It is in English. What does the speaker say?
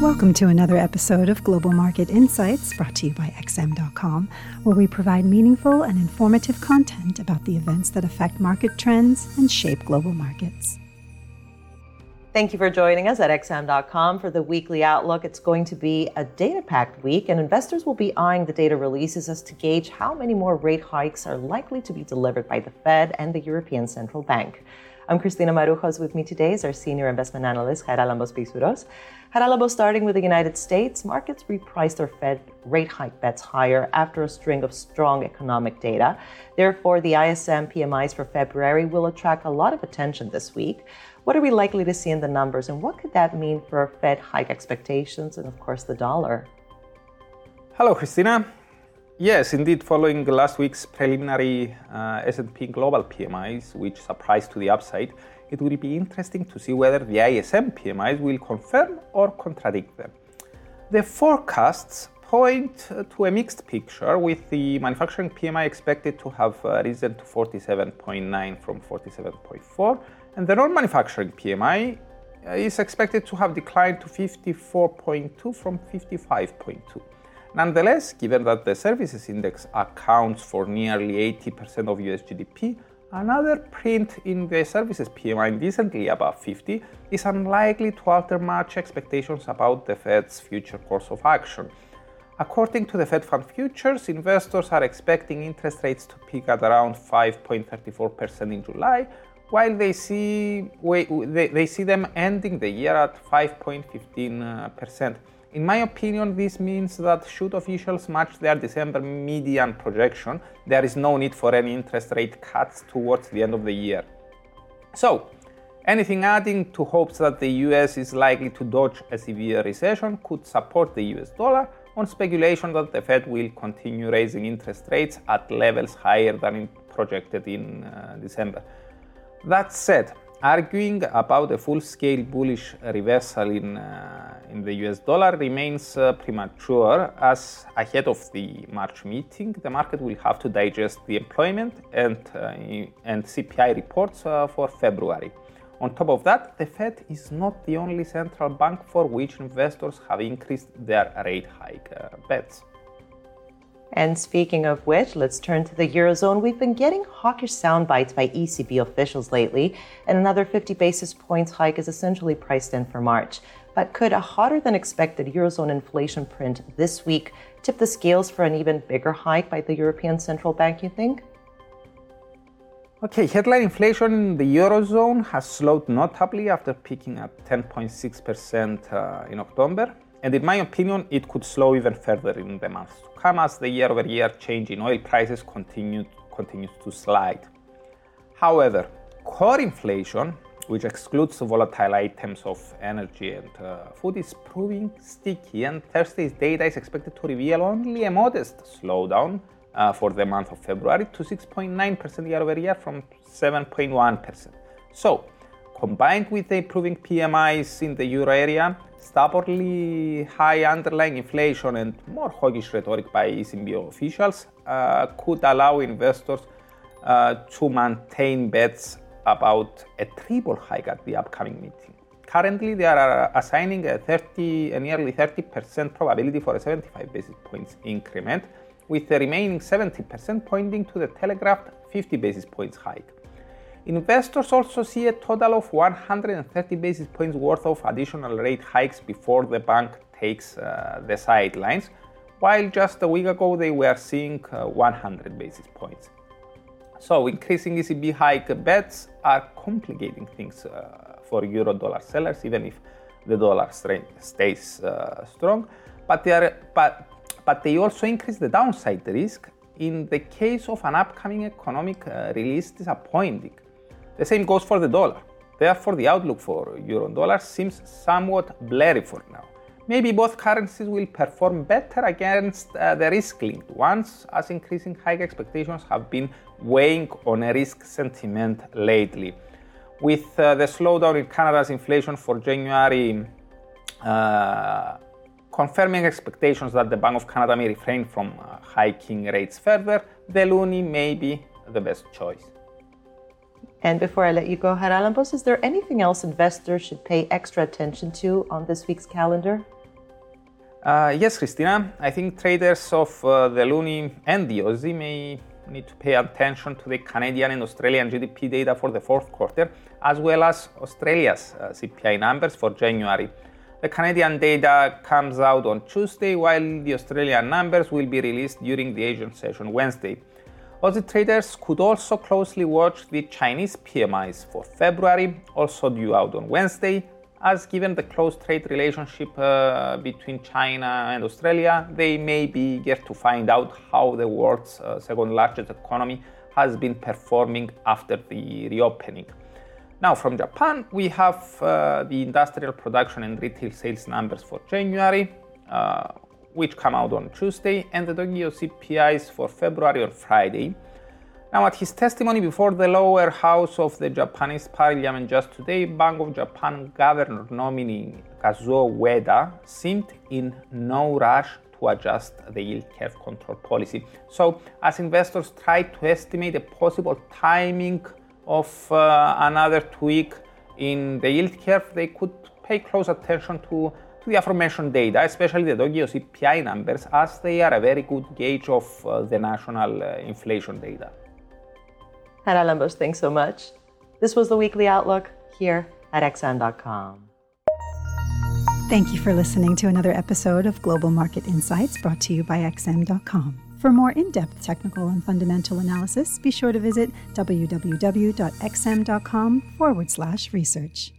Welcome to another episode of Global Market Insights brought to you by XM.com, where we provide meaningful and informative content about the events that affect market trends and shape global markets. Thank you for joining us at XM.com for the weekly outlook. It's going to be a data packed week, and investors will be eyeing the data releases as to gauge how many more rate hikes are likely to be delivered by the Fed and the European Central Bank. I'm Cristina Marujos. With me today is our senior investment analyst, Charalambos Pissouros. Charalambos, starting with the United States, markets repriced their Fed rate hike bets higher after a string of strong economic data. Therefore, the ISM PMIs for February will attract a lot of attention this week. What are we likely to see in the numbers, and what could that mean for Fed hike expectations and, of course, the dollar? Hello, Cristina. Yes, indeed. Following last week's preliminary uh, S&P Global PMIs, which surprised to the upside, it will be interesting to see whether the ISM PMIs will confirm or contradict them. The forecasts point to a mixed picture, with the manufacturing PMI expected to have uh, risen to 47.9 from 47.4, and the non-manufacturing PMI uh, is expected to have declined to 54.2 from 55.2. Nonetheless, given that the services index accounts for nearly 80% of US GDP, another print in the services PMI decently above 50 is unlikely to alter much expectations about the Fed's future course of action. According to the Fed Fund futures, investors are expecting interest rates to peak at around 5.34% in July, while they see, they, they see them ending the year at 5.15%. In my opinion, this means that should officials match their December median projection, there is no need for any interest rate cuts towards the end of the year. So, anything adding to hopes that the US is likely to dodge a severe recession could support the US dollar on speculation that the Fed will continue raising interest rates at levels higher than projected in uh, December. That said, arguing about a full-scale bullish reversal in, uh, in the US dollar remains uh, premature as ahead of the March meeting, the market will have to digest the employment and, uh, and CPI reports uh, for February. On top of that, the Fed is not the only central bank for which investors have increased their rate hike uh, bets. And speaking of which, let's turn to the Eurozone. We've been getting hawkish sound bites by ECB officials lately, and another 50 basis points hike is essentially priced in for March. But could a hotter than expected Eurozone inflation print this week tip the scales for an even bigger hike by the European Central Bank, you think? Okay, headline inflation in the Eurozone has slowed notably after peaking at 10.6% uh, in October. And in my opinion, it could slow even further in the months to come as the year over year change in oil prices continue, continues to slide. However, core inflation, which excludes volatile items of energy and uh, food, is proving sticky, and Thursday's data is expected to reveal only a modest slowdown uh, for the month of February to 6.9% year over year from 7.1%. So, combined with the improving PMIs in the euro area, stubbornly high underlying inflation and more hawkish rhetoric by ECB officials uh, could allow investors uh, to maintain bets about a triple hike at the upcoming meeting. Currently, they are assigning a 30, a nearly 30% probability for a 75 basis points increment, with the remaining 70% pointing to the telegraphed 50 basis points hike. Investors also see a total of 130 basis points worth of additional rate hikes before the bank takes uh, the sidelines, while just a week ago they were seeing uh, 100 basis points. So, increasing ECB hike bets are complicating things uh, for euro dollar sellers, even if the dollar stays uh, strong. But they, are, but, but they also increase the downside risk in the case of an upcoming economic uh, release disappointing. The same goes for the dollar. Therefore, the outlook for euro and dollar seems somewhat blurry for now. Maybe both currencies will perform better against uh, the risk linked ones, as increasing high expectations have been weighing on a risk sentiment lately. With uh, the slowdown in Canada's inflation for January uh, confirming expectations that the Bank of Canada may refrain from uh, hiking rates further, the loonie may be the best choice. And before I let you go, Charalambos, is there anything else investors should pay extra attention to on this week's calendar? Uh, yes, Cristina, I think traders of uh, the Loonie and the Aussie may need to pay attention to the Canadian and Australian GDP data for the fourth quarter, as well as Australia's uh, CPI numbers for January. The Canadian data comes out on Tuesday, while the Australian numbers will be released during the Asian session Wednesday. Aussie traders could also closely watch the Chinese PMIs for February, also due out on Wednesday, as given the close trade relationship uh, between China and Australia, they may be eager to find out how the world's uh, second largest economy has been performing after the reopening. Now, from Japan, we have uh, the industrial production and retail sales numbers for January, uh, which come out on Tuesday, and the Tokyo CPIs for February on Friday. Now, at his testimony before the lower house of the Japanese parliament just today, Bank of Japan governor nominee Kazuo Ueda seemed in no rush to adjust the yield curve control policy. So, as investors try to estimate the possible timing of uh, another tweak in the yield curve, they could pay close attention to, to the aforementioned data, especially the Tokyo CPI numbers, as they are a very good gauge of uh, the national uh, inflation data. Charalambos, thanks so much. This was the Weekly Outlook here at XM.com. Thank you for listening to another episode of Global Market Insights brought to you by XM.com. For more in depth technical and fundamental analysis, be sure to visit www.xm.com forward slash research.